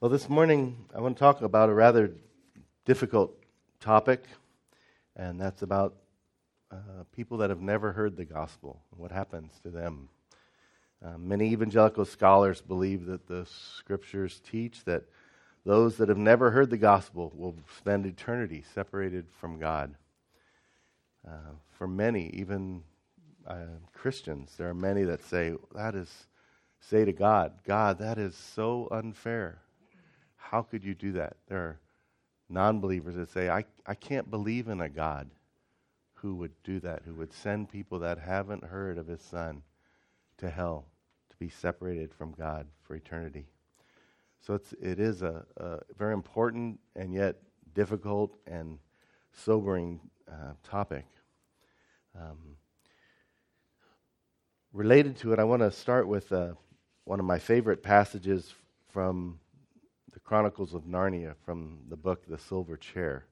Well, this morning I want to talk about a rather difficult topic, and that's about uh, people that have never heard the gospel and what happens to them. Uh, many evangelical scholars believe that the scriptures teach that those that have never heard the gospel will spend eternity separated from God. Uh, for many, even uh, Christians, there are many that say, that is, say to God, God, that is so unfair. How could you do that? There are non believers that say, I, I can't believe in a God who would do that, who would send people that haven't heard of his son to hell to be separated from God for eternity. So it's, it is a, a very important and yet difficult and sobering uh, topic. Um, related to it, I want to start with uh, one of my favorite passages from the Chronicles of Narnia from the book The Silver Chair.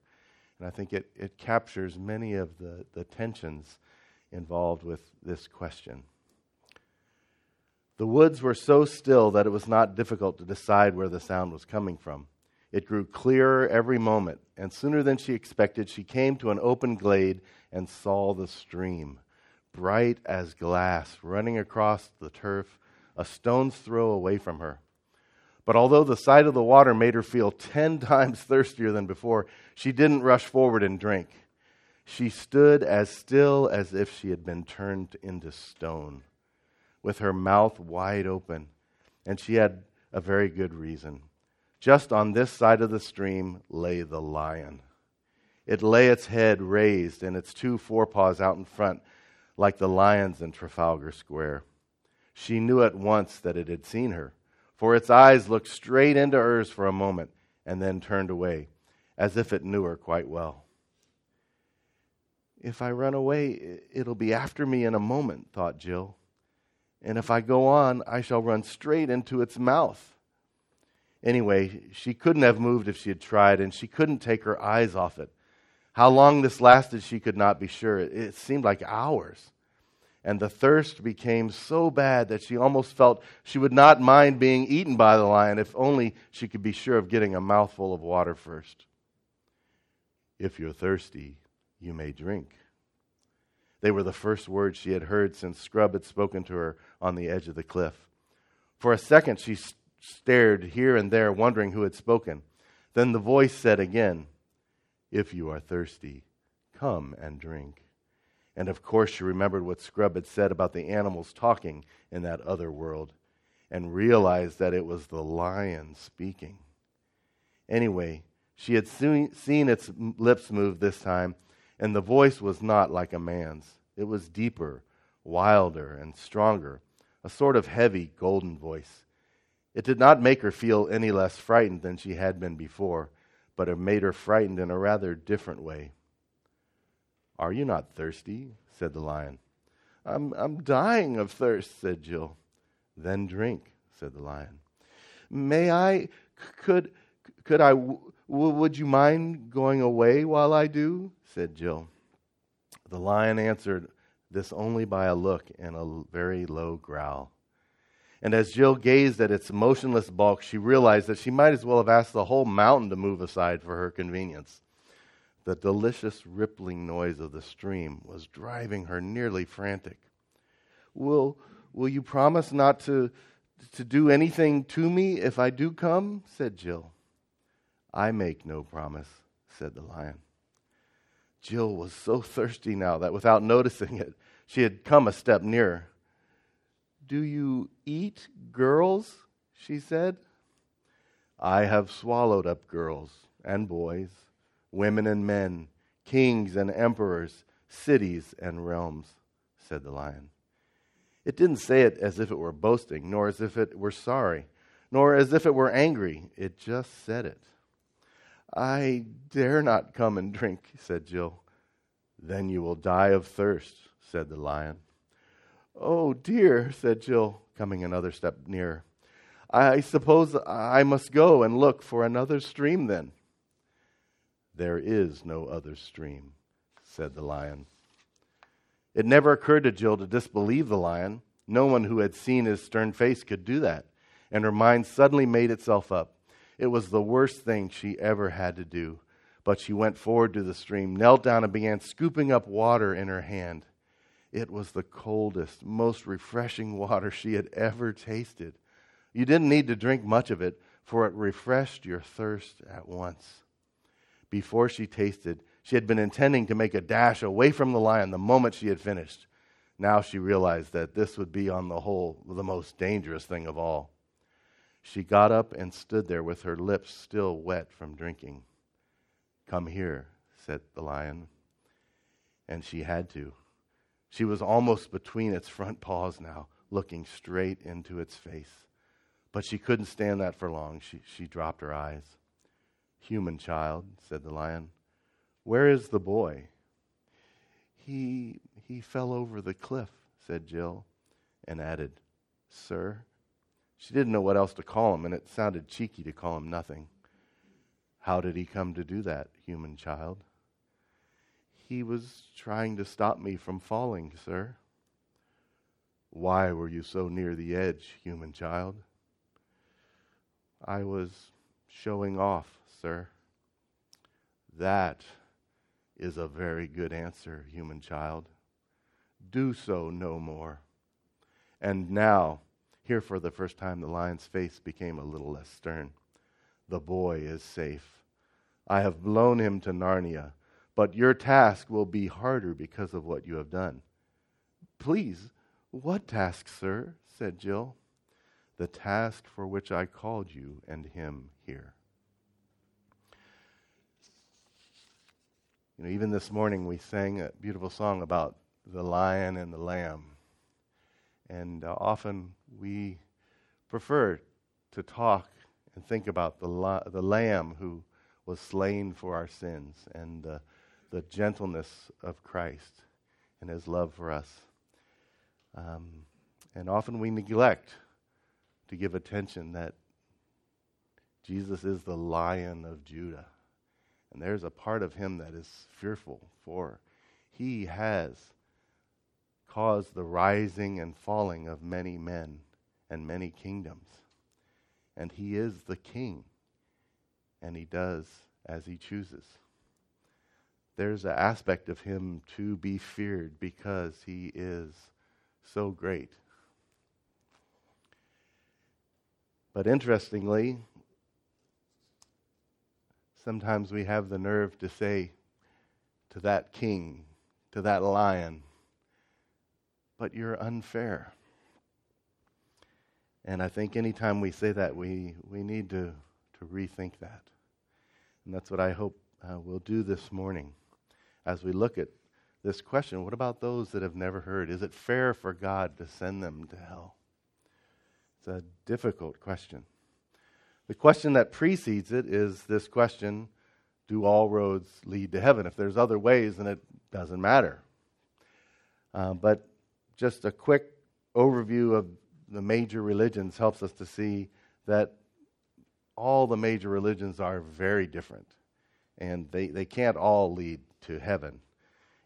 And I think it, it captures many of the, the tensions involved with this question. The woods were so still that it was not difficult to decide where the sound was coming from. It grew clearer every moment, and sooner than she expected, she came to an open glade and saw the stream, bright as glass, running across the turf a stone's throw away from her. But although the sight of the water made her feel ten times thirstier than before, she didn't rush forward and drink. She stood as still as if she had been turned into stone, with her mouth wide open, and she had a very good reason. Just on this side of the stream lay the lion. It lay its head raised and its two forepaws out in front, like the lions in Trafalgar Square. She knew at once that it had seen her for its eyes looked straight into hers for a moment and then turned away, as if it knew her quite well. If I run away, it'll be after me in a moment, thought Jill. And if I go on, I shall run straight into its mouth. Anyway, she couldn't have moved if she had tried, and she couldn't take her eyes off it. How long this lasted, she could not be sure. It seemed like hours and the thirst became so bad that she almost felt she would not mind being eaten by the lion if only she could be sure of getting a mouthful of water first. If you're thirsty, you may drink. They were the first words she had heard since Scrub had spoken to her on the edge of the cliff. For a second, she stared here and there, wondering who had spoken. Then the voice said again, If you are thirsty, come and drink. And of course, she remembered what Scrub had said about the animals talking in that other world and realized that it was the lion speaking. Anyway, she had seen its lips move this time, and the voice was not like a man's. It was deeper, wilder, and stronger, a sort of heavy, golden voice. It did not make her feel any less frightened than she had been before, but it made her frightened in a rather different way. Are you not thirsty? said the lion. I'm, I'm dying of thirst, said Jill. Then drink, said the lion. May I, could, could I, w- would you mind going away while I do? said Jill. The lion answered this only by a look and a very low growl. And as Jill gazed at its motionless bulk, she realized that she might as well have asked the whole mountain to move aside for her convenience. The delicious rippling noise of the stream was driving her nearly frantic. Will, will you promise not to, to do anything to me if I do come? said Jill. I make no promise, said the lion. Jill was so thirsty now that without noticing it, she had come a step nearer. Do you eat girls? she said. I have swallowed up girls and boys women and men, kings and emperors, cities and realms, said the lion. It didn't say it as if it were boasting, nor as if it were sorry, nor as if it were angry. It just said it. I dare not come and drink, said Jill. Then you will die of thirst, said the lion. Oh, dear, said Jill, coming another step nearer. I suppose I must go and look for another stream then. There is no other stream, said the lion. It never occurred to Jill to disbelieve the lion. No one who had seen his stern face could do that. And her mind suddenly made itself up. It was the worst thing she ever had to do. But she went forward to the stream, knelt down, and began scooping up water in her hand. It was the coldest, most refreshing water she had ever tasted. You didn't need to drink much of it, for it refreshed your thirst at once. Before she tasted, she had been intending to make a dash away from the lion the moment she had finished. Now she realized that this would be, on the whole, the most dangerous thing of all. She got up and stood there with her lips still wet from drinking. Come here, said the lion. And she had to. She was almost between its front paws now, looking straight into its face. But she couldn't stand that for long. She, she dropped her eyes. Human child, said the lion, where is the boy? He, he fell over the cliff, said Jill, and added, Sir. She didn't know what else to call him, and it sounded cheeky to call him nothing. How did he come to do that, human child? He was trying to stop me from falling, sir. Why were you so near the edge, human child? I was showing off, sir. That is a very good answer, human child. Do so no more. And now, here for the first time, the lion's face became a little less stern. The boy is safe. I have blown him to Narnia, but your task will be harder because of what you have done. Please, what task, sir? said Jill. The task for which I called you and him here. You know, even this morning we sang a beautiful song about the lion and the lamb. And uh, often we prefer to talk and think about the, la- the lamb who was slain for our sins and uh, the gentleness of Christ and his love for us. Um, and often we neglect to give attention that Jesus is the lion of Judah. And there's a part of him that is fearful for. He has caused the rising and falling of many men and many kingdoms. And he is the king, and he does as he chooses. There's an aspect of him to be feared because he is so great. But interestingly, sometimes we have the nerve to say to that king, to that lion, but you're unfair. And I think anytime we say that, we, we need to, to rethink that. And that's what I hope uh, we'll do this morning as we look at this question what about those that have never heard? Is it fair for God to send them to hell? It's a difficult question. The question that precedes it is this question Do all roads lead to heaven? If there's other ways, then it doesn't matter. Uh, but just a quick overview of the major religions helps us to see that all the major religions are very different and they, they can't all lead to heaven.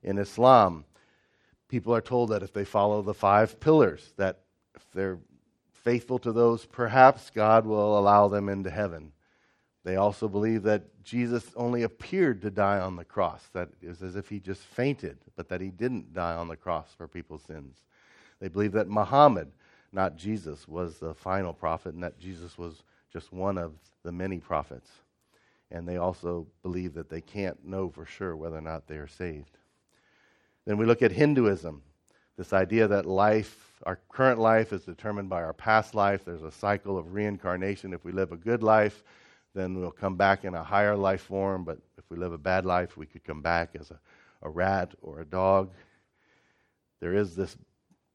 In Islam, people are told that if they follow the five pillars, that if they're faithful to those, perhaps God will allow them into heaven. They also believe that Jesus only appeared to die on the cross, that was as if he just fainted, but that he didn't die on the cross for people's sins. They believe that Muhammad, not Jesus, was the final prophet and that Jesus was just one of the many prophets. And they also believe that they can't know for sure whether or not they are saved. Then we look at Hinduism, this idea that life our current life is determined by our past life. There's a cycle of reincarnation. If we live a good life, then we'll come back in a higher life form. But if we live a bad life, we could come back as a, a rat or a dog. There is this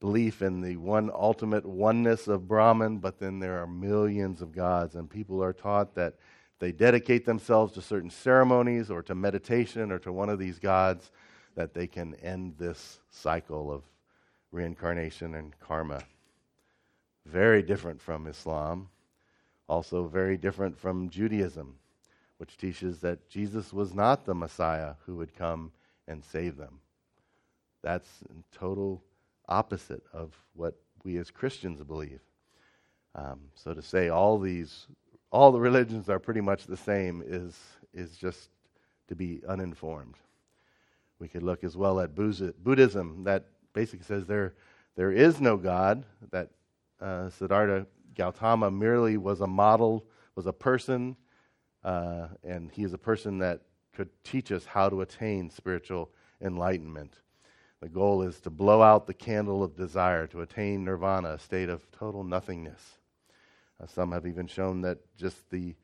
belief in the one ultimate oneness of Brahman, but then there are millions of gods, and people are taught that they dedicate themselves to certain ceremonies or to meditation or to one of these gods, that they can end this cycle of reincarnation and karma. Very different from Islam, also very different from Judaism, which teaches that Jesus was not the Messiah who would come and save them. That's total opposite of what we as Christians believe. Um, so to say all these all the religions are pretty much the same is, is just to be uninformed. We could look as well at Buddhism that basically says there, there is no God, that uh, Siddhartha Gautama merely was a model, was a person, uh, and he is a person that could teach us how to attain spiritual enlightenment. The goal is to blow out the candle of desire, to attain nirvana, a state of total nothingness. Uh, some have even shown that just the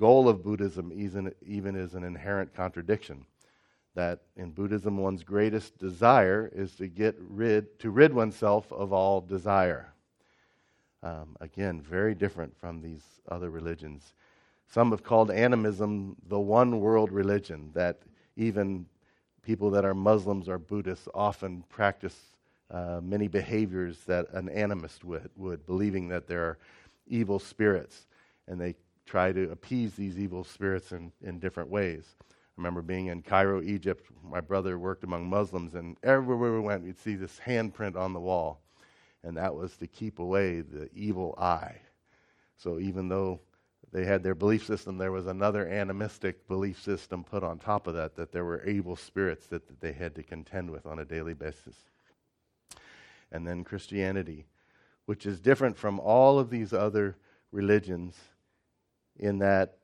goal of Buddhism even, even is an inherent contradiction. That in Buddhism, one's greatest desire is to get rid, to rid oneself of all desire. Um, again, very different from these other religions. Some have called animism the one world religion, that even people that are Muslims or Buddhists often practice uh, many behaviors that an animist would, would, believing that there are evil spirits. And they try to appease these evil spirits in, in different ways. Remember being in Cairo, Egypt. My brother worked among Muslims, and everywhere we went, we'd see this handprint on the wall. And that was to keep away the evil eye. So even though they had their belief system, there was another animistic belief system put on top of that, that there were evil spirits that, that they had to contend with on a daily basis. And then Christianity, which is different from all of these other religions in that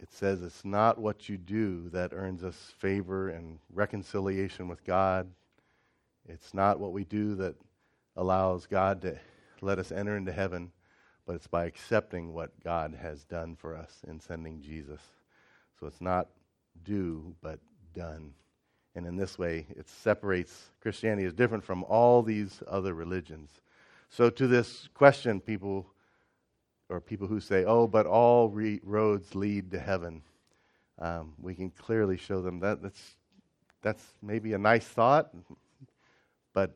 it says it's not what you do that earns us favor and reconciliation with God. It's not what we do that allows God to let us enter into heaven, but it's by accepting what God has done for us in sending Jesus. So it's not do, but done. And in this way, it separates Christianity is different from all these other religions. So to this question, people or people who say, oh, but all re- roads lead to heaven, um, we can clearly show them that that's, that's maybe a nice thought, but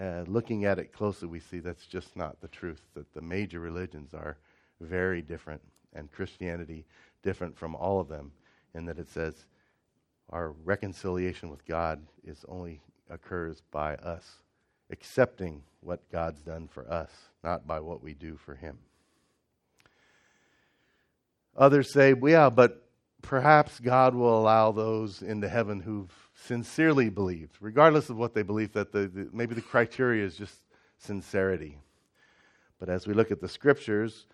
uh, looking at it closely, we see that's just not the truth, that the major religions are very different, and Christianity different from all of them, in that it says our reconciliation with God is only occurs by us accepting what God's done for us, not by what we do for Him. Others say, yeah, but perhaps God will allow those into heaven who've sincerely believed, regardless of what they believe, that the, the, maybe the criteria is just sincerity. But as we look at the scriptures,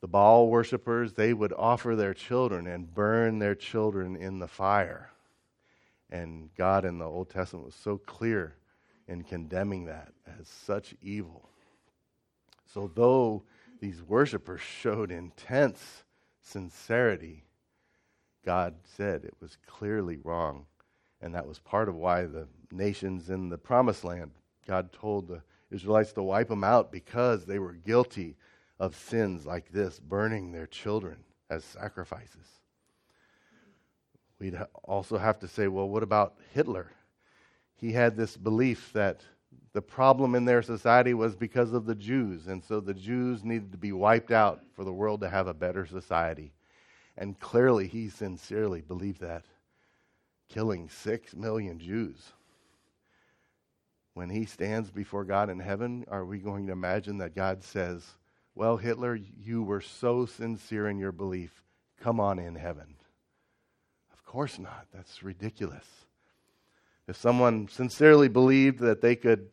the Baal worshippers, they would offer their children and burn their children in the fire. And God in the Old Testament was so clear in condemning that as such evil. So, though these worshippers showed intense sincerity, God said it was clearly wrong. And that was part of why the nations in the promised land, God told the Israelites to wipe them out because they were guilty of sins like this, burning their children as sacrifices. We'd also have to say, well, what about Hitler? He had this belief that the problem in their society was because of the Jews, and so the Jews needed to be wiped out for the world to have a better society. And clearly, he sincerely believed that, killing six million Jews. When he stands before God in heaven, are we going to imagine that God says, Well, Hitler, you were so sincere in your belief. Come on in heaven? Of course not. That's ridiculous. If someone sincerely believed that they could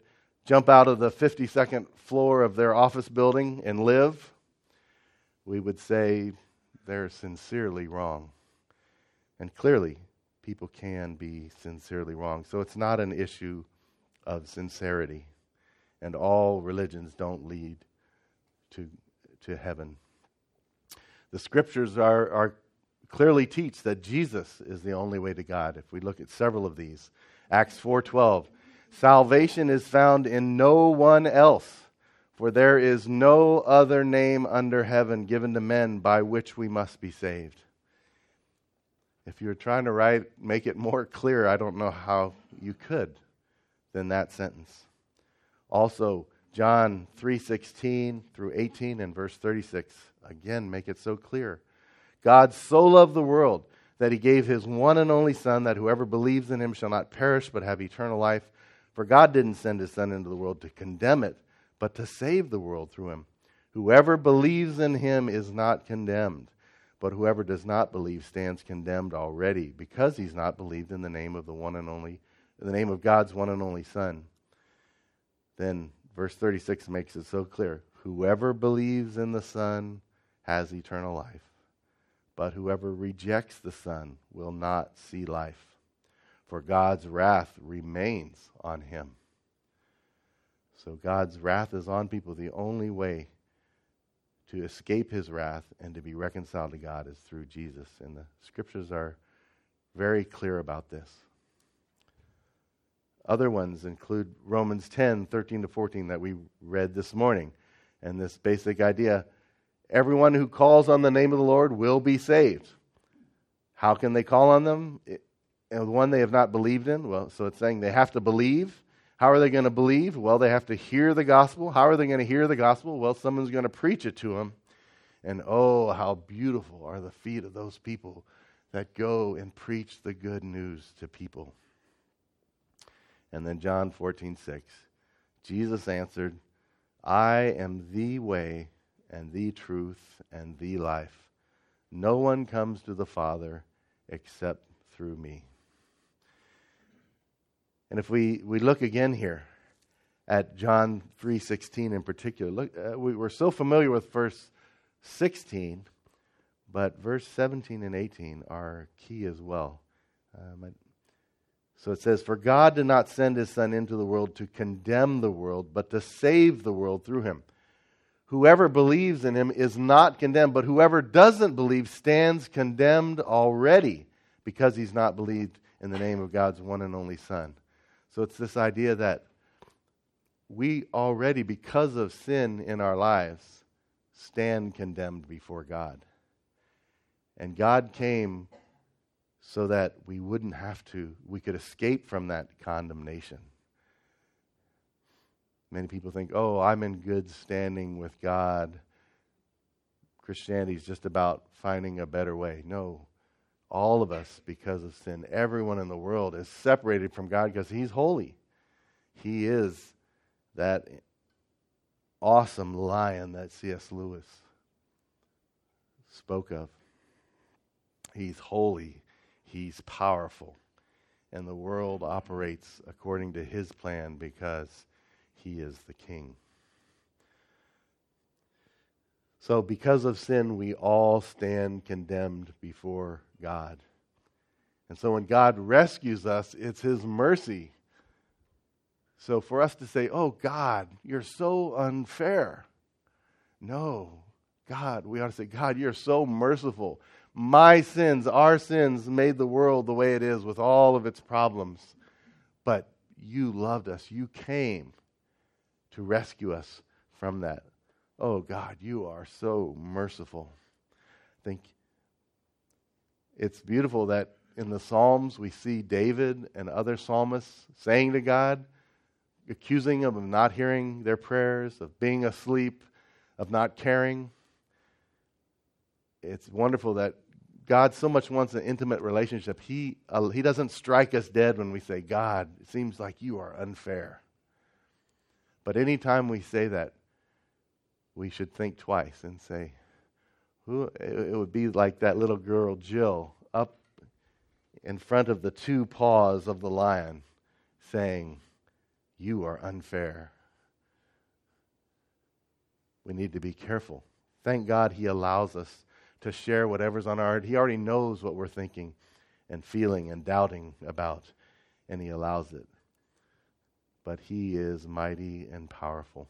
jump out of the 52nd floor of their office building and live, we would say, they're sincerely wrong. And clearly, people can be sincerely wrong. So it's not an issue of sincerity. And all religions don't lead to, to heaven. The scriptures are, are clearly teach that Jesus is the only way to God. If we look at several of these, Acts 4:12, salvation is found in no one else. For there is no other name under heaven given to men by which we must be saved. If you're trying to write, make it more clear, I don't know how you could than that sentence. Also, John 3:16 through 18 and verse 36 again make it so clear. God so loved the world that he gave his one and only son that whoever believes in him shall not perish but have eternal life. For God didn't send his son into the world to condemn it, but to save the world through him. Whoever believes in him is not condemned, but whoever does not believe stands condemned already, because he's not believed in the name of the one and only, the name of God's one and only Son. Then verse 36 makes it so clear. Whoever believes in the Son has eternal life, but whoever rejects the Son will not see life, for God's wrath remains on him. So God's wrath is on people. The only way to escape his wrath and to be reconciled to God is through Jesus. And the scriptures are very clear about this. Other ones include Romans 10, 13 to 14 that we read this morning. And this basic idea everyone who calls on the name of the Lord will be saved. How can they call on them? And one they have not believed in? Well, so it's saying they have to believe. How are they going to believe? Well, they have to hear the gospel. How are they going to hear the gospel? Well, someone's going to preach it to them. And oh, how beautiful are the feet of those people that go and preach the good news to people. And then John 14, 6. Jesus answered, I am the way and the truth and the life. No one comes to the Father except through me. And if we, we look again here at John 3.16 in particular, look, uh, we, we're so familiar with verse 16, but verse 17 and 18 are key as well. Um, so it says, For God did not send his Son into the world to condemn the world, but to save the world through him. Whoever believes in him is not condemned, but whoever doesn't believe stands condemned already because he's not believed in the name of God's one and only Son. So it's this idea that we already, because of sin in our lives, stand condemned before God. And God came so that we wouldn't have to, we could escape from that condemnation. Many people think, oh, I'm in good standing with God. Christianity is just about finding a better way. No, all of us, because of sin, everyone in the world is separated from God because He's holy. He is that awesome lion that C.S. Lewis spoke of. He's holy, He's powerful, and the world operates according to His plan because He is the King. So, because of sin, we all stand condemned before God. And so, when God rescues us, it's His mercy. So, for us to say, Oh, God, you're so unfair. No, God, we ought to say, God, you're so merciful. My sins, our sins, made the world the way it is with all of its problems. But you loved us. You came to rescue us from that. Oh, God, you are so merciful. I think it's beautiful that in the Psalms we see David and other psalmists saying to God, accusing him of not hearing their prayers, of being asleep, of not caring. It's wonderful that God so much wants an intimate relationship. He, uh, he doesn't strike us dead when we say, God, it seems like you are unfair. But anytime we say that, we should think twice and say, who, it would be like that little girl, Jill, up in front of the two paws of the lion, saying, You are unfair. We need to be careful. Thank God He allows us to share whatever's on our heart. He already knows what we're thinking and feeling and doubting about, and He allows it. But He is mighty and powerful.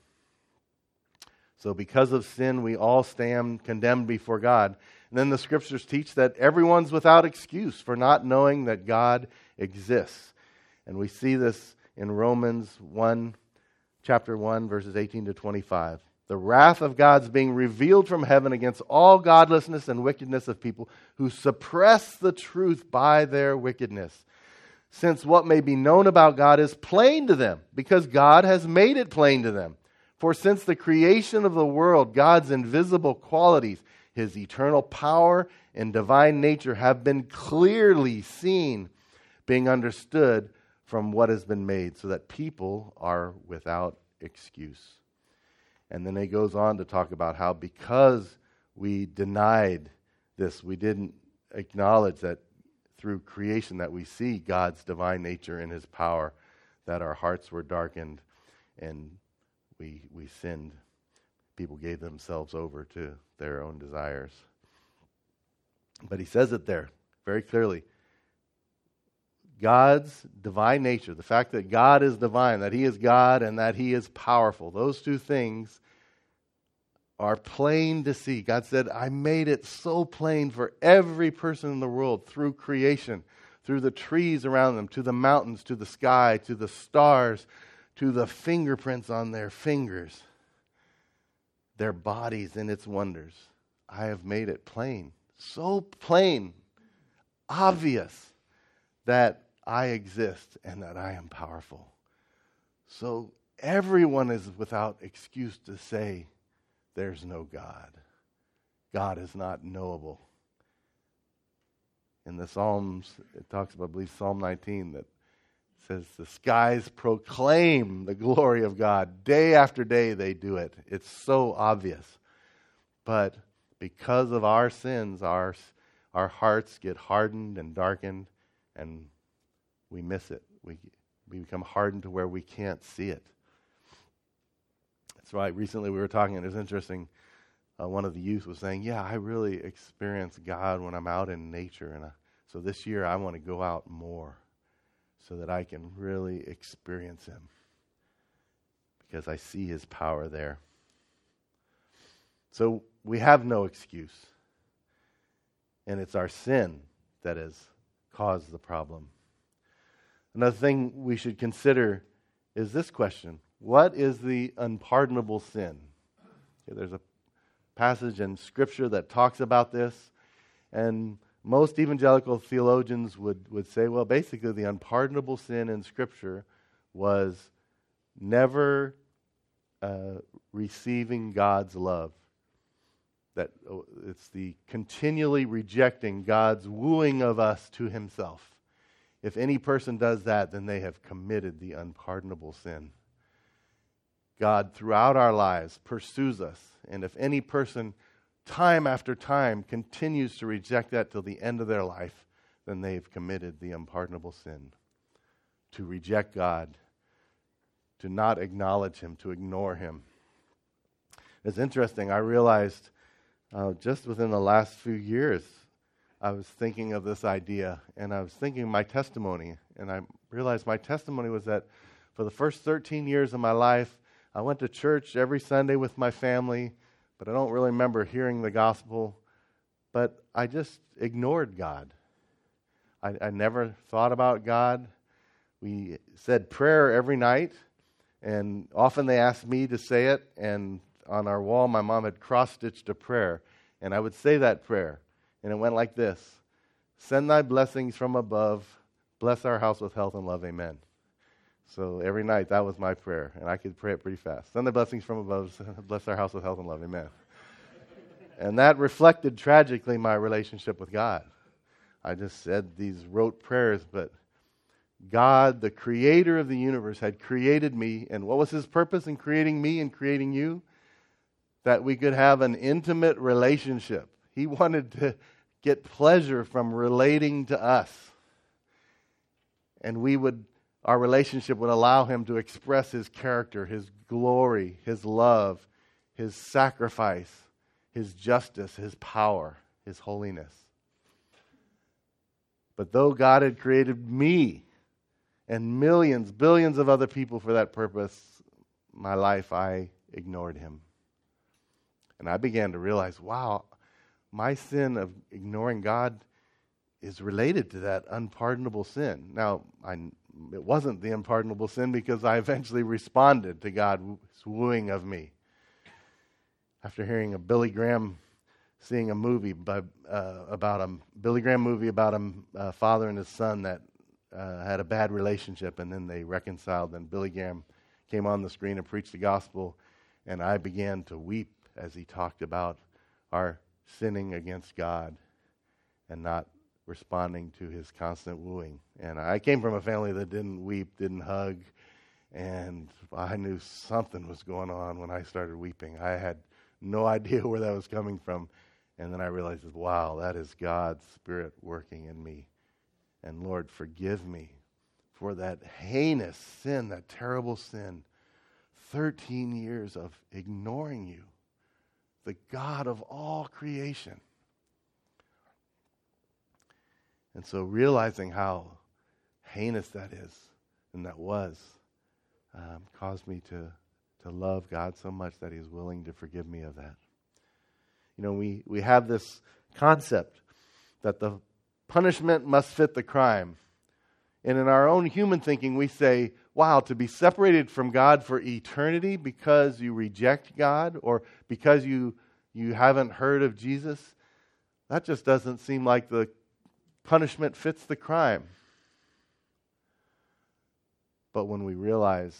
So, because of sin, we all stand condemned before God. And then the scriptures teach that everyone's without excuse for not knowing that God exists. And we see this in Romans 1, chapter 1, verses 18 to 25. The wrath of God's being revealed from heaven against all godlessness and wickedness of people who suppress the truth by their wickedness. Since what may be known about God is plain to them, because God has made it plain to them. For since the creation of the world, God's invisible qualities, his eternal power and divine nature have been clearly seen, being understood from what has been made, so that people are without excuse. And then he goes on to talk about how because we denied this, we didn't acknowledge that through creation that we see God's divine nature and his power, that our hearts were darkened and we, we sinned. People gave themselves over to their own desires. But he says it there very clearly. God's divine nature, the fact that God is divine, that He is God, and that He is powerful, those two things are plain to see. God said, I made it so plain for every person in the world through creation, through the trees around them, to the mountains, to the sky, to the stars, to the fingerprints on their fingers, their bodies and its wonders. I have made it plain, so plain, obvious that I exist and that I am powerful. So everyone is without excuse to say, there's no God. God is not knowable. In the Psalms, it talks about, I believe, Psalm 19, that says the skies proclaim the glory of God. Day after day, they do it. It's so obvious. But because of our sins, our, our hearts get hardened and darkened, and we miss it. We, we become hardened to where we can't see it. That's right. Recently we were talking, and it was interesting. Uh, one of the youth was saying, Yeah, I really experience God when I'm out in nature. And I, so this year I want to go out more so that I can really experience Him because I see His power there. So we have no excuse. And it's our sin that has caused the problem. Another thing we should consider is this question What is the unpardonable sin? Okay, there's a passage in Scripture that talks about this, and most evangelical theologians would, would say, well, basically, the unpardonable sin in Scripture was never uh, receiving God's love. That oh, it's the continually rejecting God's wooing of us to Himself. If any person does that, then they have committed the unpardonable sin. God, throughout our lives, pursues us. And if any person, time after time, continues to reject that till the end of their life, then they've committed the unpardonable sin. To reject God, to not acknowledge Him, to ignore Him. It's interesting. I realized uh, just within the last few years I was thinking of this idea and I was thinking my testimony. And I realized my testimony was that for the first 13 years of my life, I went to church every Sunday with my family, but I don't really remember hearing the gospel. But I just ignored God. I, I never thought about God. We said prayer every night, and often they asked me to say it. And on our wall, my mom had cross stitched a prayer, and I would say that prayer. And it went like this Send thy blessings from above, bless our house with health and love, amen. So every night, that was my prayer, and I could pray it pretty fast. Send the blessings from above, bless our house with health and love, amen. and that reflected tragically my relationship with God. I just said these rote prayers, but God, the creator of the universe, had created me. And what was his purpose in creating me and creating you? That we could have an intimate relationship. He wanted to get pleasure from relating to us. And we would, our relationship would allow him to express his character, his glory, his love, his sacrifice, his justice, his power, his holiness. But though God had created me and millions, billions of other people for that purpose, my life, I ignored him. And I began to realize, wow, my sin of ignoring God is related to that unpardonable sin. Now, I, it wasn't the unpardonable sin because I eventually responded to God's wooing of me. After hearing a Billy Graham, seeing a movie by, uh, about a Billy Graham movie about a father and his son that uh, had a bad relationship, and then they reconciled. And Billy Graham came on the screen and preached the gospel, and I began to weep as he talked about our sinning against God and not responding to his constant wooing. And I came from a family that didn't weep, didn't hug, And I knew something was going on when I started weeping. I had no idea where that was coming from. And then I realized, wow, that is God's Spirit working in me. And Lord, forgive me for that heinous sin, that terrible sin. 13 years of ignoring you, the God of all creation. And so realizing how heinous that is and that was um, caused me to, to love God so much that He's willing to forgive me of that. You know, we, we have this concept that the punishment must fit the crime. And in our own human thinking, we say, wow, to be separated from God for eternity because you reject God or because you, you haven't heard of Jesus, that just doesn't seem like the punishment fits the crime. But when we realize,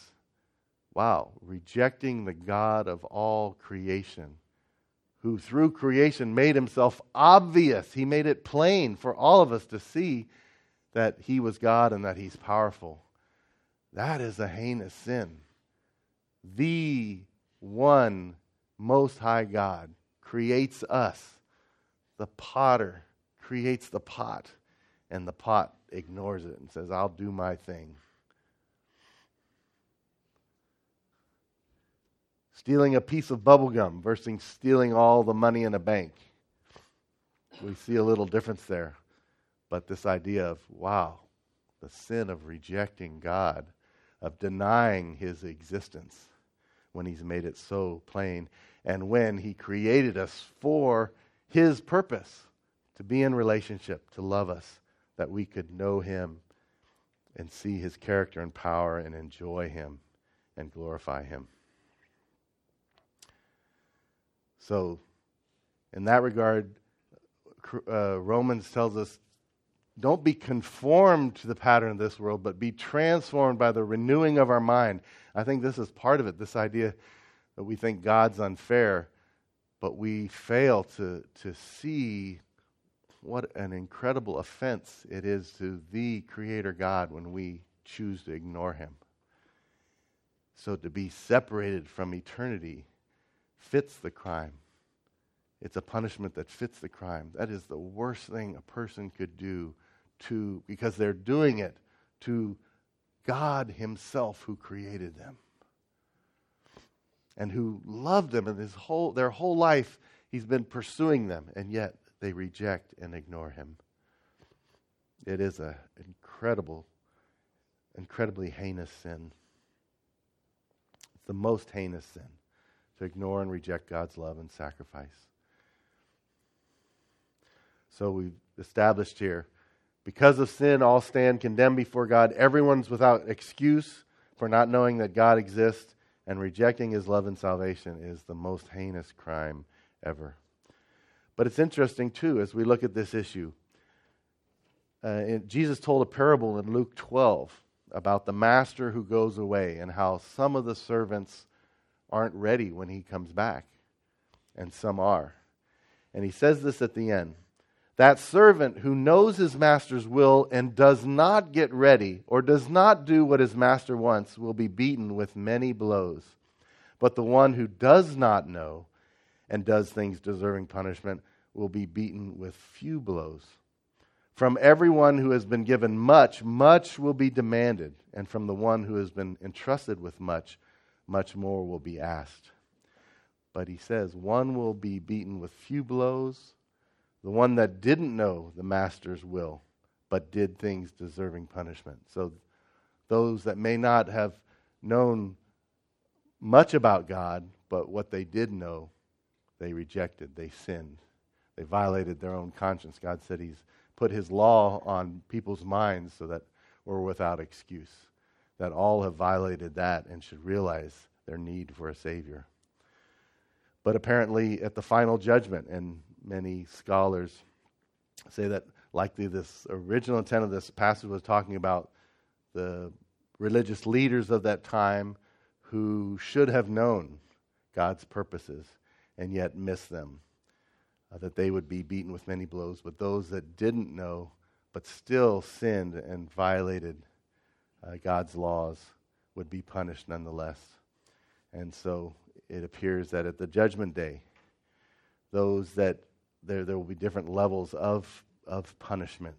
wow, rejecting the God of all creation, who through creation made himself obvious, he made it plain for all of us to see that he was God and that he's powerful. That is a heinous sin. The one most high God creates us. The potter creates the pot, and the pot ignores it and says, I'll do my thing. Stealing a piece of bubble gum versus stealing all the money in a bank. We see a little difference there. But this idea of, wow, the sin of rejecting God, of denying his existence when he's made it so plain, and when he created us for his purpose to be in relationship, to love us, that we could know him and see his character and power and enjoy him and glorify him. So, in that regard, uh, Romans tells us don't be conformed to the pattern of this world, but be transformed by the renewing of our mind. I think this is part of it this idea that we think God's unfair, but we fail to, to see what an incredible offense it is to the Creator God when we choose to ignore Him. So to be separated from eternity fits the crime. It's a punishment that fits the crime. That is the worst thing a person could do to because they're doing it to God himself who created them and who loved them and his whole their whole life he's been pursuing them and yet they reject and ignore him. It is an incredible incredibly heinous sin. It's the most heinous sin to ignore and reject God's love and sacrifice. So we've established here because of sin, all stand condemned before God. Everyone's without excuse for not knowing that God exists, and rejecting his love and salvation is the most heinous crime ever. But it's interesting, too, as we look at this issue. Uh, Jesus told a parable in Luke 12 about the master who goes away and how some of the servants aren't ready when he comes back, and some are. And he says this at the end that servant who knows his master's will and does not get ready or does not do what his master wants will be beaten with many blows. But the one who does not know and does things deserving punishment will be beaten with few blows. From everyone who has been given much, much will be demanded, and from the one who has been entrusted with much, much more will be asked. But he says, one will be beaten with few blows the one that didn't know the master's will, but did things deserving punishment. So those that may not have known much about God, but what they did know, they rejected, they sinned. They violated their own conscience. God said He's put His law on people's minds so that we're without excuse, that all have violated that and should realize their need for a Savior. But apparently, at the final judgment, and many scholars say that likely this original intent of this passage was talking about the religious leaders of that time who should have known God's purposes and yet miss them. Uh, that they would be beaten with many blows, but those that didn't know but still sinned and violated uh, God's laws would be punished nonetheless. And so it appears that at the judgment day, those that there, there will be different levels of, of punishment.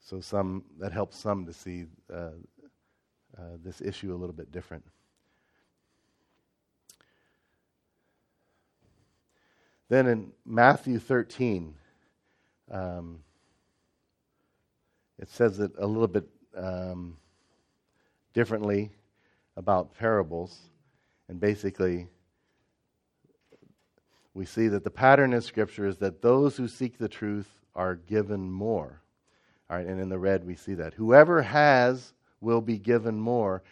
So some that helps some to see uh, uh, this issue a little bit different. Then in Matthew 13, um, it says it a little bit um, differently about parables. And basically, we see that the pattern in Scripture is that those who seek the truth are given more. All right, and in the red we see that. Whoever has will be given more,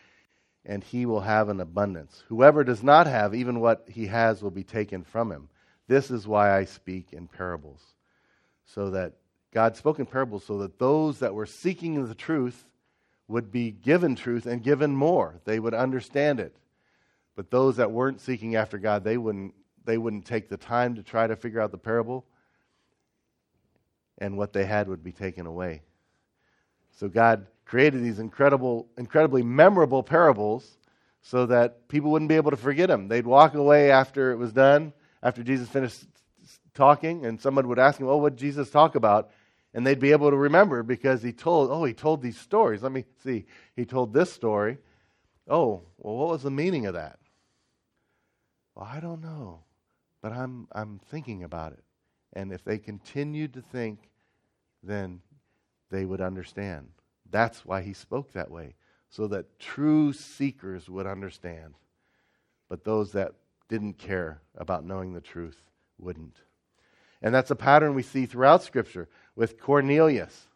and he will have an abundance. Whoever does not have, even what he has will be taken from him. This is why I speak in parables. So that God spoke in parables so that those that were seeking the truth would be given truth and given more. They would understand it. But those that weren't seeking after God, they wouldn't, they wouldn't take the time to try to figure out the parable, and what they had would be taken away. So God created these incredible, incredibly memorable parables so that people wouldn't be able to forget them. They'd walk away after it was done, after Jesus finished talking, and someone would ask him, "Oh, what did Jesus talk about?" And they'd be able to remember because he told, "Oh, he told these stories." Let me see. He told this story. Oh, well, what was the meaning of that? Well, I don't know, but I'm I'm thinking about it. And if they continued to think, then they would understand. That's why he spoke that way, so that true seekers would understand. But those that didn't care about knowing the truth wouldn't. And that's a pattern we see throughout Scripture with Cornelius.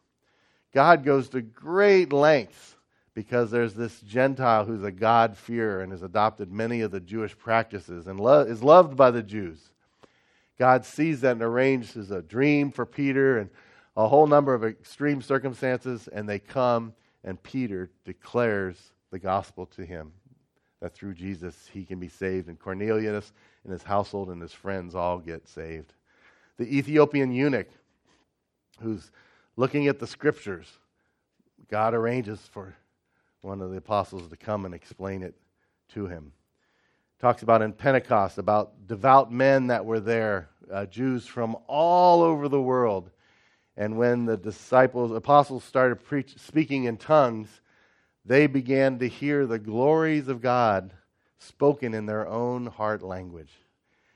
God goes to great lengths because there's this Gentile who's a God-fearer and has adopted many of the Jewish practices and lo- is loved by the Jews. God sees that and arranges a dream for Peter and a whole number of extreme circumstances, and they come, and Peter declares the gospel to him that through Jesus he can be saved. And Cornelius and his household and his friends all get saved. The Ethiopian eunuch who's looking at the scriptures, God arranges for one of the apostles to come and explain it to him. Talks about in Pentecost about devout men that were there, uh, Jews from all over the world and when the disciples, apostles started preach, speaking in tongues, they began to hear the glories of God spoken in their own heart language.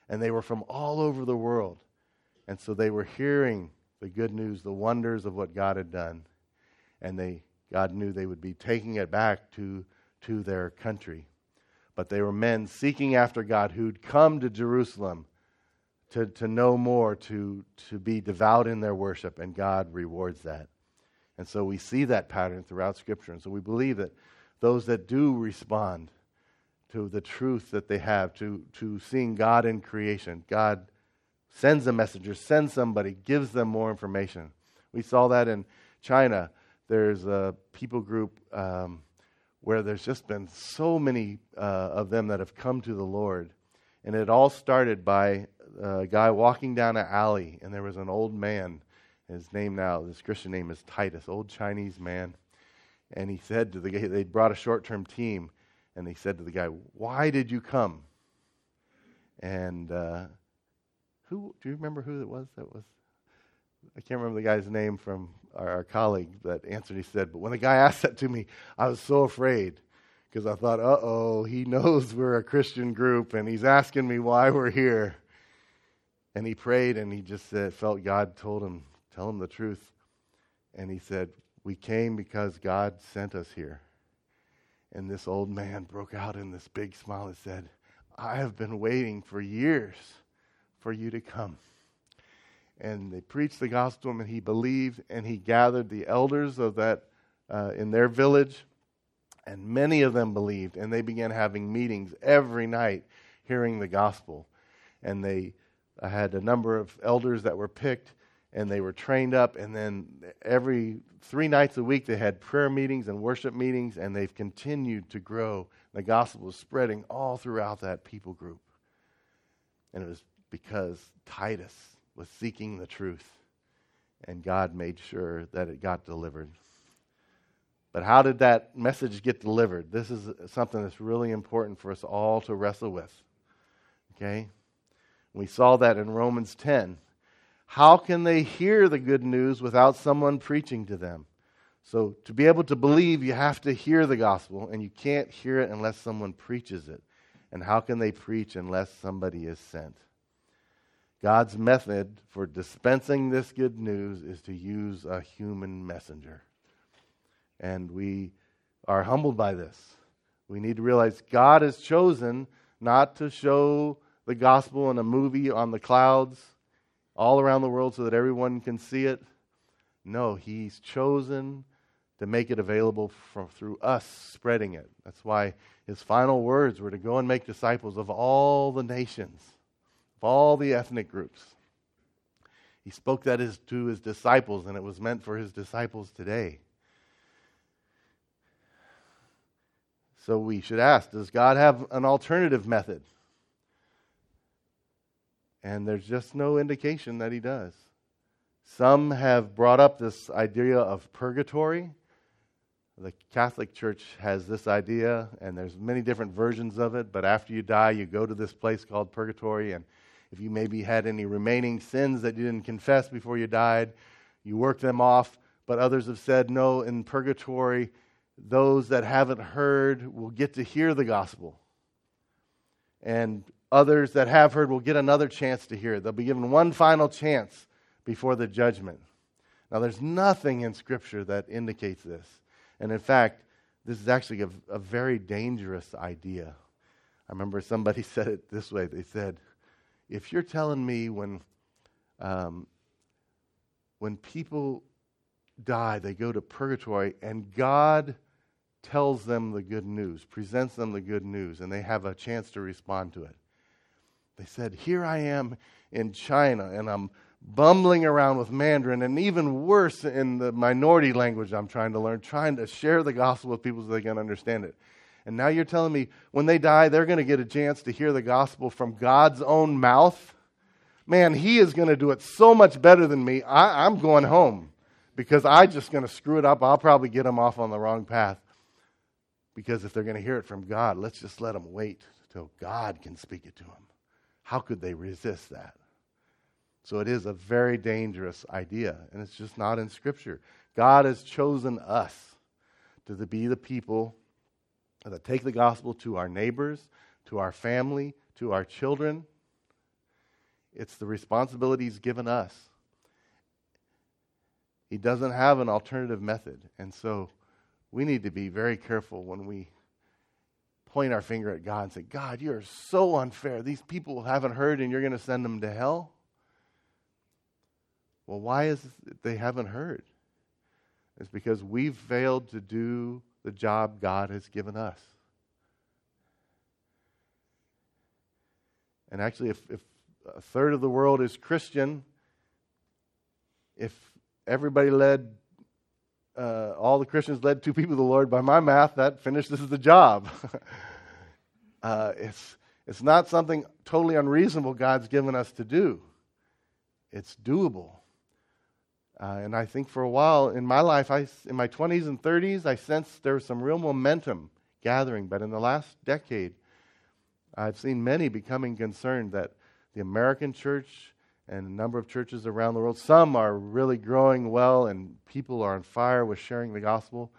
And they were from all over the world. And so they were hearing the good news, the wonders of what God had done. And they, God knew they would be taking it back to, to their country. But they were men seeking after God who'd come to Jerusalem to, to know more, to, to be devout in their worship, and God rewards that. And so we see that pattern throughout Scripture. And so we believe that those that do respond to the truth that they have, to, to seeing God in creation, God sends a messenger, sends somebody, gives them more information. We saw that in China. There's a people group um, where there's just been so many uh, of them that have come to the Lord. And it all started by a guy walking down an alley, and there was an old man. His name now, his Christian name is Titus, old Chinese man. And he said to the guy, they brought a short term team, and he said to the guy, Why did you come? And uh, who, do you remember who it was that was? I can't remember the guy's name from our, our colleague that answered. He said, But when the guy asked that to me, I was so afraid because I thought, uh oh, he knows we're a Christian group and he's asking me why we're here. And he prayed and he just said, felt God told him, tell him the truth. And he said, We came because God sent us here. And this old man broke out in this big smile and said, I have been waiting for years for you to come. And they preached the gospel and he believed, and he gathered the elders of that uh, in their village, and many of them believed, and they began having meetings every night, hearing the gospel. And they I had a number of elders that were picked and they were trained up. And then every three nights a week, they had prayer meetings and worship meetings, and they've continued to grow. The gospel was spreading all throughout that people group. And it was because Titus was seeking the truth, and God made sure that it got delivered. But how did that message get delivered? This is something that's really important for us all to wrestle with. Okay? We saw that in Romans 10. How can they hear the good news without someone preaching to them? So, to be able to believe, you have to hear the gospel, and you can't hear it unless someone preaches it. And how can they preach unless somebody is sent? God's method for dispensing this good news is to use a human messenger. And we are humbled by this. We need to realize God has chosen not to show the gospel in a movie on the clouds all around the world so that everyone can see it. No, He's chosen to make it available through us spreading it. That's why His final words were to go and make disciples of all the nations, of all the ethnic groups. He spoke that to His disciples, and it was meant for His disciples today. So we should ask Does God have an alternative method? And there's just no indication that he does. Some have brought up this idea of purgatory. The Catholic Church has this idea, and there's many different versions of it. But after you die, you go to this place called purgatory, and if you maybe had any remaining sins that you didn't confess before you died, you work them off. But others have said, no, in purgatory, those that haven't heard will get to hear the gospel. And others that have heard will get another chance to hear. They'll be given one final chance before the judgment. Now, there's nothing in Scripture that indicates this. And in fact, this is actually a, a very dangerous idea. I remember somebody said it this way they said, if you're telling me when, um, when people die, they go to purgatory, and God tells them the good news, presents them the good news, and they have a chance to respond to it. They said, Here I am in China, and I'm bumbling around with Mandarin, and even worse in the minority language I'm trying to learn, trying to share the gospel with people so they can understand it. And now you're telling me when they die, they're going to get a chance to hear the gospel from God's own mouth? Man, He is going to do it so much better than me. I, am going home because I'm just going to screw it up. I'll probably get them off on the wrong path. Because if they're going to hear it from God, let's just let them wait till God can speak it to them. How could they resist that? So it is a very dangerous idea, and it's just not in Scripture. God has chosen us to be the people that take the gospel to our neighbors, to our family, to our children. It's the responsibility He's given us. He doesn't have an alternative method, and so we need to be very careful when we point our finger at God and say, God, you're so unfair. These people haven't heard and you're going to send them to hell. Well, why is they haven't heard? It's because we've failed to do the job God has given us. And actually, if, if a third of the world is Christian, if everybody led uh, all the Christians led two people to the Lord. By my math, that finishes the job. uh, it's, it's not something totally unreasonable God's given us to do, it's doable. Uh, and I think for a while in my life, I, in my 20s and 30s, I sensed there was some real momentum gathering. But in the last decade, I've seen many becoming concerned that the American church and a number of churches around the world. Some are really growing well, and people are on fire with sharing the gospel.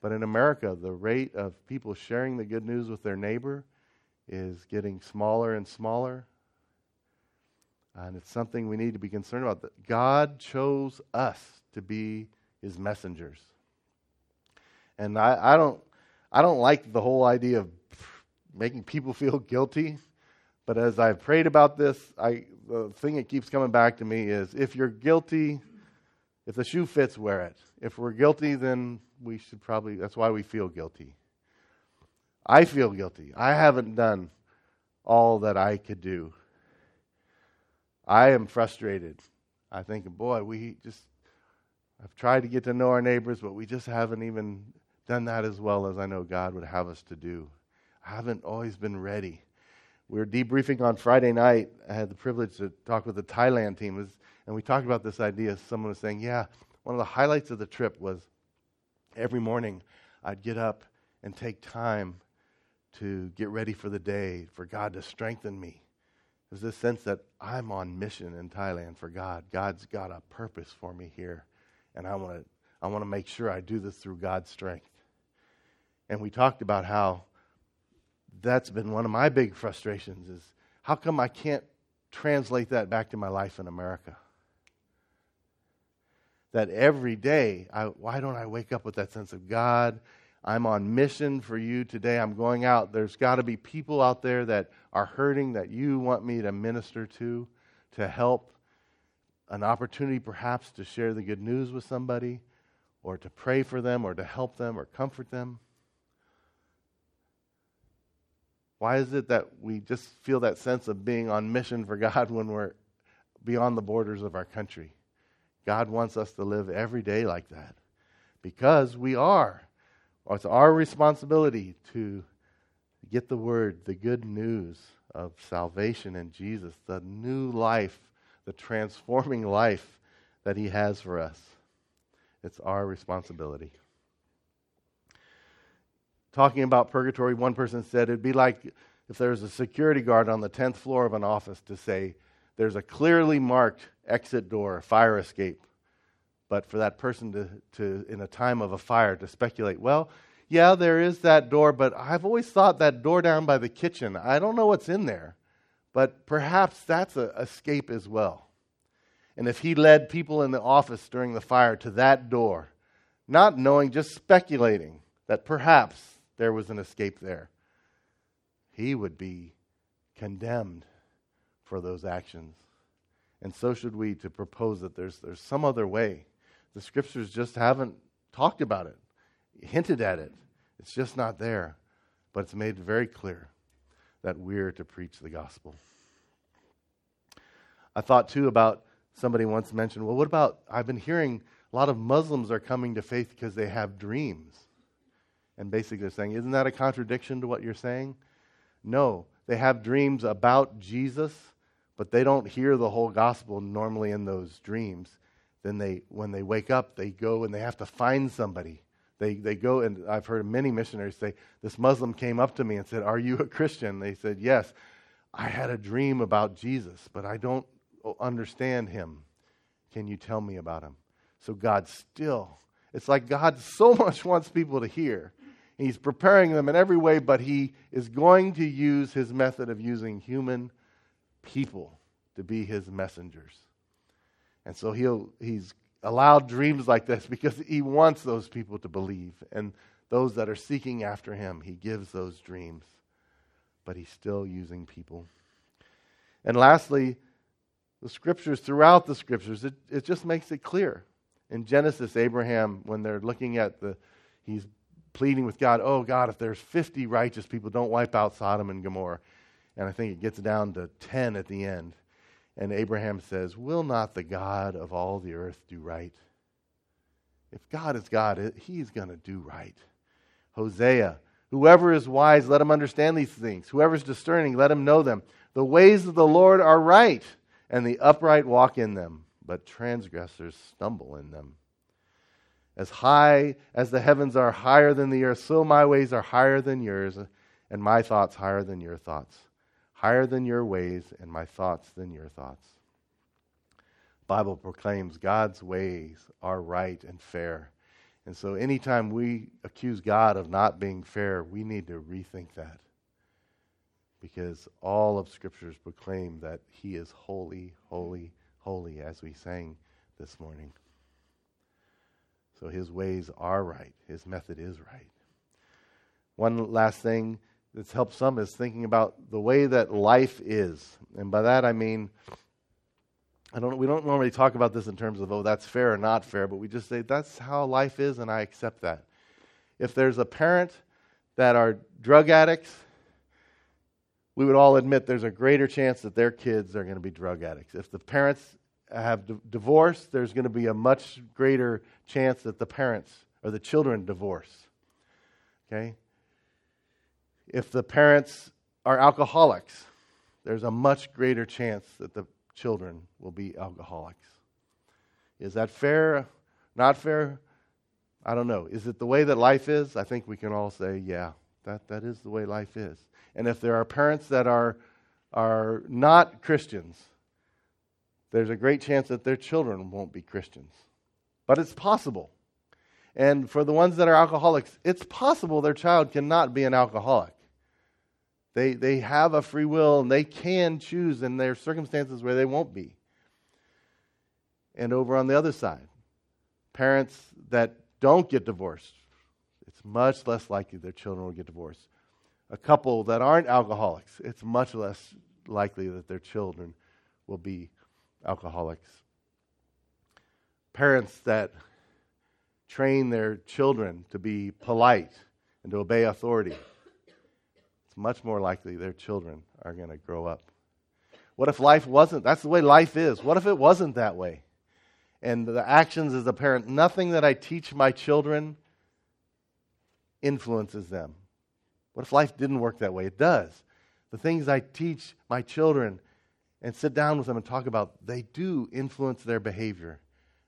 But in America, the rate of people sharing the good news with their neighbor is getting smaller and smaller. And it's something we need to be concerned about. That God chose us to be his messengers. And I, I don't I don't like the whole idea of making people feel guilty. But as I've prayed about this, I, the thing that keeps coming back to me is if you're guilty, if the shoe fits, wear it. If we're guilty, then we should probably, that's why we feel guilty. I feel guilty. I haven't done all that I could do. I am frustrated. I think, boy, we just, I've tried to get to know our neighbors, but we just haven't even done that as well as I know God would have us to do. I haven't always been ready we were debriefing on Friday night. I had the privilege to talk with the Thailand team, and we talked about this idea. Someone was saying, "Yeah, one of the highlights of the trip was every morning I'd get up and take time to get ready for the day, for God to strengthen me. There's this sense that I'm on mission in Thailand for God. God's got a purpose for me here, and I want to I want to make sure I do this through God's strength. And we talked about how that's been one of my big frustrations is how come I can't translate that back to my life in America? That every day, I, why don't I wake up with that sense of God? I'm on mission for you today. I'm going out. There's got to be people out there that are hurting that you want me to minister to, to help. An opportunity perhaps to share the good news with somebody, or to pray for them, or to help them, or comfort them. Why is it that we just feel that sense of being on mission for God when we're beyond the borders of our country? God wants us to live every day like that because we are. It's our responsibility to get the word, the good news of salvation in Jesus, the new life, the transforming life that He has for us. It's our responsibility. Talking about purgatory, one person said it'd be like if there was a security guard on the 10th floor of an office to say, there's a clearly marked exit door, fire escape but for that person to, to, in a time of a fire, to speculate, well, yeah, there is that door, but I've always thought that door down by the kitchen, I don't know what's in there, but perhaps that's an escape as well. And if he led people in the office during the fire to that door, not knowing, just speculating that perhaps there was an escape there, he would be condemned for those actions. And so should we to propose that there's, there's some other way the scriptures just haven't talked about it, hinted at it. It's just not there. But it's made very clear that we're to preach the gospel. I thought too about somebody once mentioned, well, what about? I've been hearing a lot of Muslims are coming to faith because they have dreams. And basically they're saying, isn't that a contradiction to what you're saying? No, they have dreams about Jesus, but they don't hear the whole gospel normally in those dreams then they, when they wake up, they go and they have to find somebody. They, they go, and I've heard many missionaries say, This Muslim came up to me and said, Are you a Christian? They said, Yes. I had a dream about Jesus, but I don't understand him. Can you tell me about him? So God still, it's like God so much wants people to hear. He's preparing them in every way, but He is going to use His method of using human people to be His messengers. And so he'll, he's allowed dreams like this because he wants those people to believe. And those that are seeking after him, he gives those dreams. But he's still using people. And lastly, the scriptures, throughout the scriptures, it, it just makes it clear. In Genesis, Abraham, when they're looking at the, he's pleading with God, oh God, if there's 50 righteous people, don't wipe out Sodom and Gomorrah. And I think it gets down to 10 at the end. And Abraham says, Will not the God of all the earth do right? If God is God, he's going to do right. Hosea, whoever is wise, let him understand these things. Whoever is discerning, let him know them. The ways of the Lord are right, and the upright walk in them, but transgressors stumble in them. As high as the heavens are higher than the earth, so my ways are higher than yours, and my thoughts higher than your thoughts higher than your ways and my thoughts than your thoughts. Bible proclaims God's ways are right and fair. And so anytime we accuse God of not being fair, we need to rethink that. Because all of scriptures proclaim that he is holy, holy, holy as we sang this morning. So his ways are right. His method is right. One last thing that's helped some is thinking about the way that life is. And by that I mean, I don't, we don't normally talk about this in terms of, oh, that's fair or not fair, but we just say that's how life is and I accept that. If there's a parent that are drug addicts, we would all admit there's a greater chance that their kids are going to be drug addicts. If the parents have d- divorced, there's going to be a much greater chance that the parents or the children divorce. Okay? if the parents are alcoholics, there's a much greater chance that the children will be alcoholics. Is that fair? Not fair? I don't know. Is it the way that life is? I think we can all say, yeah, that, that is the way life is. And if there are parents that are, are not Christians, there's a great chance that their children won't be Christians. But it's possible. And for the ones that are alcoholics, it's possible their child cannot be an alcoholic. They, they have a free will and they can choose, in their circumstances where they won't be. And over on the other side, parents that don't get divorced, it's much less likely their children will get divorced. A couple that aren't alcoholics, it's much less likely that their children will be alcoholics. Parents that train their children to be polite and to obey authority, it's much more likely their children are going to grow up. What if life wasn't? That's the way life is. What if it wasn't that way? And the actions as a parent, nothing that I teach my children influences them. What if life didn't work that way? It does. The things I teach my children and sit down with them and talk about, they do influence their behavior.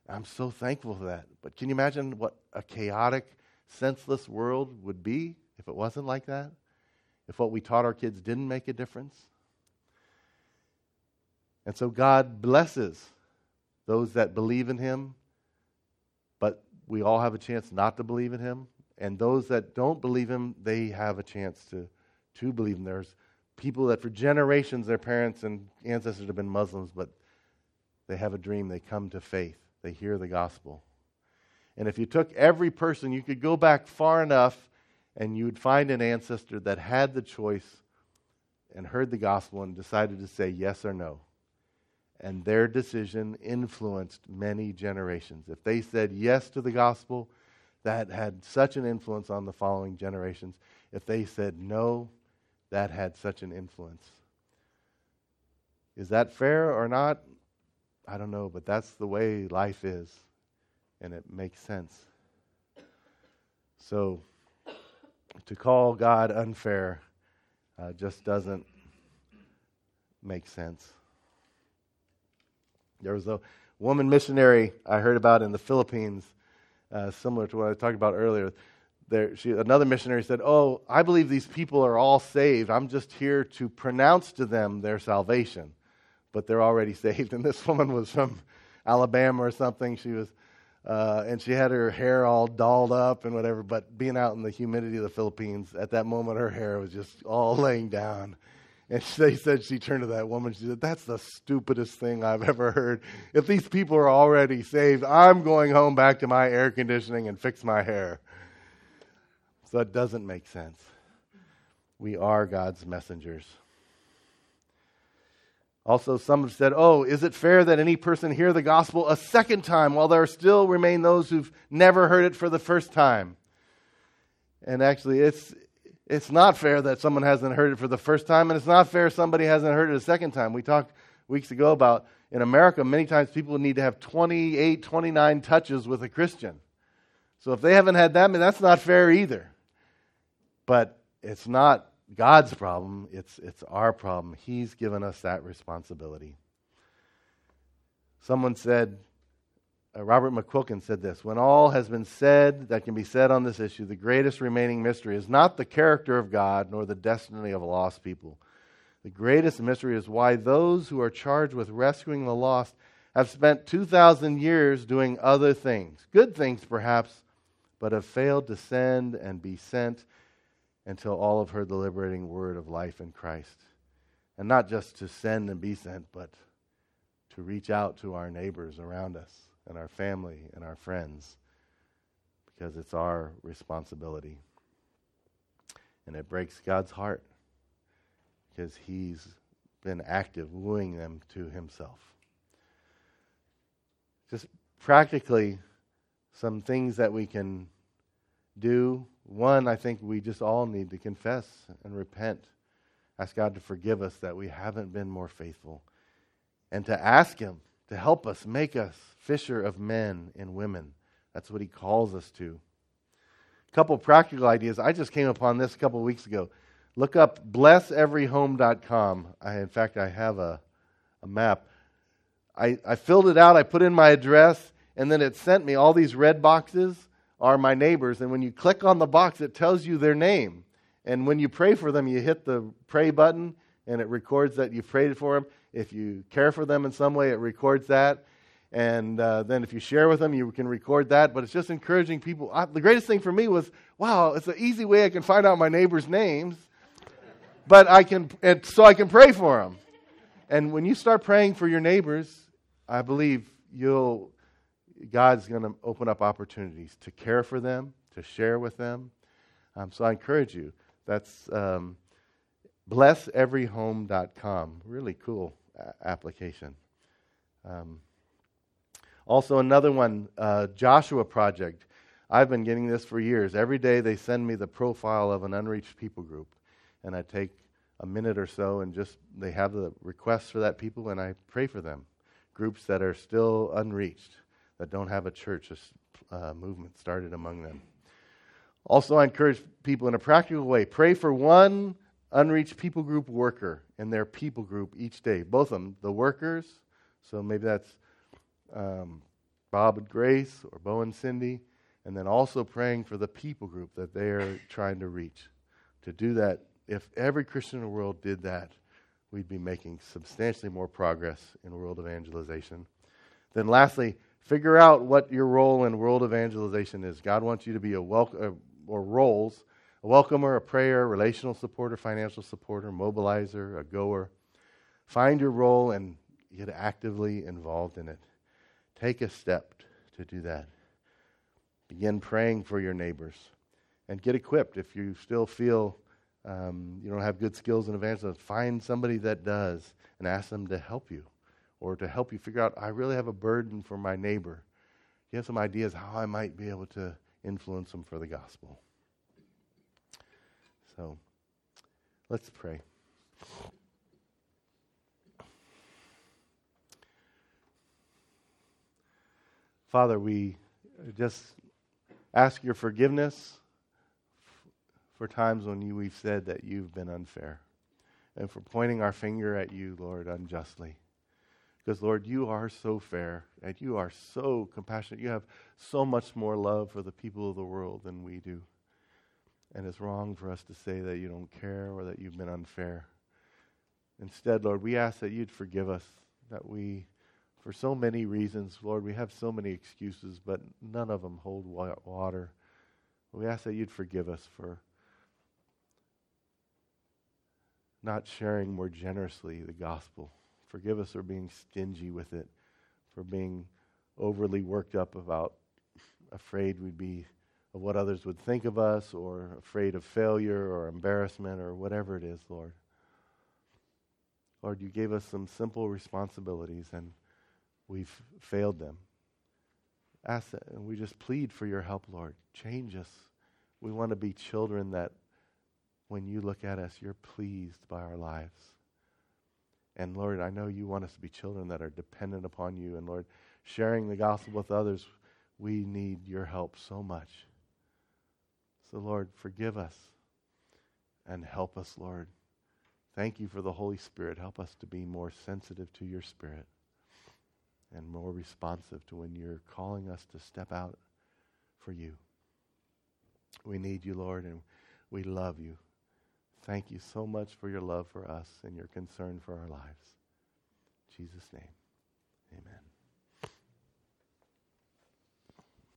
I'm so thankful for that. But can you imagine what a chaotic, senseless world would be if it wasn't like that? If what we taught our kids didn't make a difference? And so God blesses those that believe in Him, but we all have a chance not to believe in Him. And those that don't believe Him, they have a chance to, to believe Him. There's people that for generations, their parents and ancestors have been Muslims, but they have a dream, they come to faith. They hear the gospel. And if you took every person, you could go back far enough and you would find an ancestor that had the choice and heard the gospel and decided to say yes or no. And their decision influenced many generations. If they said yes to the gospel, that had such an influence on the following generations. If they said no, that had such an influence. Is that fair or not? I don't know, but that's the way life is, and it makes sense. So, to call God unfair uh, just doesn't make sense. There was a woman missionary I heard about in the Philippines, uh, similar to what I talked about earlier. There, she, another missionary said, Oh, I believe these people are all saved. I'm just here to pronounce to them their salvation but they're already saved. And this woman was from Alabama or something. She was, uh, and she had her hair all dolled up and whatever. But being out in the humidity of the Philippines, at that moment, her hair was just all laying down. And they said she turned to that woman. She said, "That's the stupidest thing I've ever heard. If these people are already saved, I'm going home back to my air conditioning and fix my hair." So it doesn't make sense. We are God's messengers. Also, some have said, Oh, is it fair that any person hear the gospel a second time while there still remain those who've never heard it for the first time? And actually, it's, it's not fair that someone hasn't heard it for the first time, and it's not fair somebody hasn't heard it a second time. We talked weeks ago about in America, many times people need to have 28, 29 touches with a Christian. So if they haven't had that, mean, that's not fair either. But it's not God's problem, it's, it's our problem. He's given us that responsibility. Someone said, uh, Robert McQuilkin said this When all has been said that can be said on this issue, the greatest remaining mystery is not the character of God nor the destiny of lost people. The greatest mystery is why those who are charged with rescuing the lost have spent 2,000 years doing other things, good things perhaps, but have failed to send and be sent until all have heard the liberating word of life in Christ. And not just to send and be sent, but to reach out to our neighbors around us and our family and our friends because it's our responsibility. And it breaks God's heart because He's been active, wooing them to Himself. Just practically, some things that we can do one, I think we just all need to confess and repent. Ask God to forgive us that we haven't been more faithful. And to ask Him to help us, make us fisher of men and women. That's what He calls us to. A couple practical ideas. I just came upon this a couple weeks ago. Look up blesseveryhome.com. I, in fact, I have a, a map. I, I filled it out, I put in my address, and then it sent me all these red boxes are my neighbors. And when you click on the box, it tells you their name. And when you pray for them, you hit the pray button and it records that you've prayed for them. If you care for them in some way, it records that. And uh, then if you share with them, you can record that. But it's just encouraging people. I, the greatest thing for me was wow, it's an easy way I can find out my neighbors' names, but I can, so I can pray for them. And when you start praying for your neighbors, I believe you'll, God's going to open up opportunities to care for them, to share with them. Um, so I encourage you. That's um, blesseveryhome.com. Really cool a- application. Um, also, another one, uh, Joshua Project. I've been getting this for years. Every day they send me the profile of an unreached people group, and I take a minute or so and just they have the requests for that people, and I pray for them. Groups that are still unreached, that don't have a church a uh, movement started among them. Also, I encourage people in a practical way pray for one unreached people group worker in their people group each day. Both of them, the workers, so maybe that's um, Bob and Grace or Bo and Cindy, and then also praying for the people group that they are trying to reach. To do that, if every Christian in the world did that, we'd be making substantially more progress in world evangelization. Then, lastly, figure out what your role in world evangelization is. God wants you to be a welcome, uh, or roles a welcomer, a prayer, relational supporter, financial supporter, mobilizer, a goer. Find your role and get actively involved in it. Take a step to do that. Begin praying for your neighbors and get equipped if you still feel um, you don't have good skills in evangelism. Find somebody that does and ask them to help you or to help you figure out, I really have a burden for my neighbor. Do you have some ideas how I might be able to influence them for the gospel. So let's pray. Father, we just ask your forgiveness for times when you, we've said that you've been unfair and for pointing our finger at you, Lord, unjustly. Because, Lord, you are so fair and you are so compassionate. You have so much more love for the people of the world than we do. And it's wrong for us to say that you don't care or that you've been unfair. Instead, Lord, we ask that you'd forgive us, that we for so many reasons, Lord, we have so many excuses, but none of them hold water. We ask that you'd forgive us for not sharing more generously the gospel. Forgive us for being stingy with it, for being overly worked up about afraid we'd be of what others would think of us or afraid of failure or embarrassment or whatever it is, Lord. Lord, you gave us some simple responsibilities and we've failed them. Ask that, and we just plead for your help, Lord. Change us. We want to be children that, when you look at us, you're pleased by our lives. And Lord, I know you want us to be children that are dependent upon you. And Lord, sharing the gospel with others, we need your help so much. So, Lord, forgive us and help us, Lord. Thank you for the Holy Spirit. Help us to be more sensitive to your Spirit and more responsive to when you're calling us to step out for you. We need you, Lord, and we love you. Thank you so much for your love for us and your concern for our lives. In Jesus' name, amen.